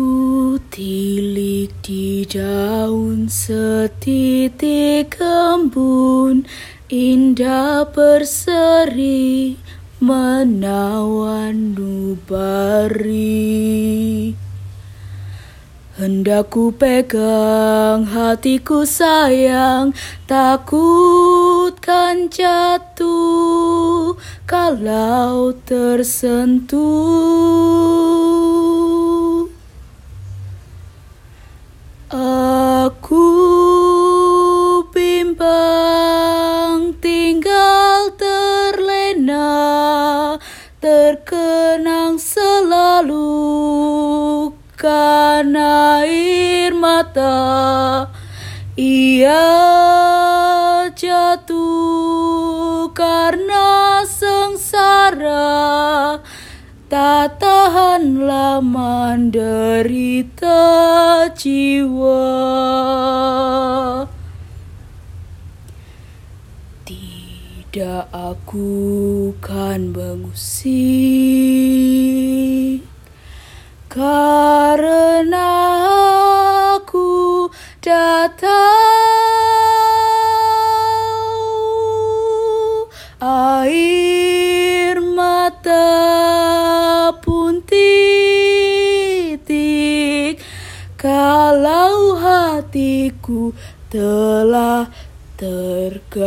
Ku tilik di daun setitik embun Indah berseri menawan nubari. Hendak ku pegang hatiku sayang Takutkan jatuh kalau tersentuh Terkenang selalu kan air mata. Ia jatuh karena sengsara. Tak tahan lama derita jiwa Tidak aku kan mengusik karena aku dah tahu air mata pun titik. Kalau hatiku telah terganggu.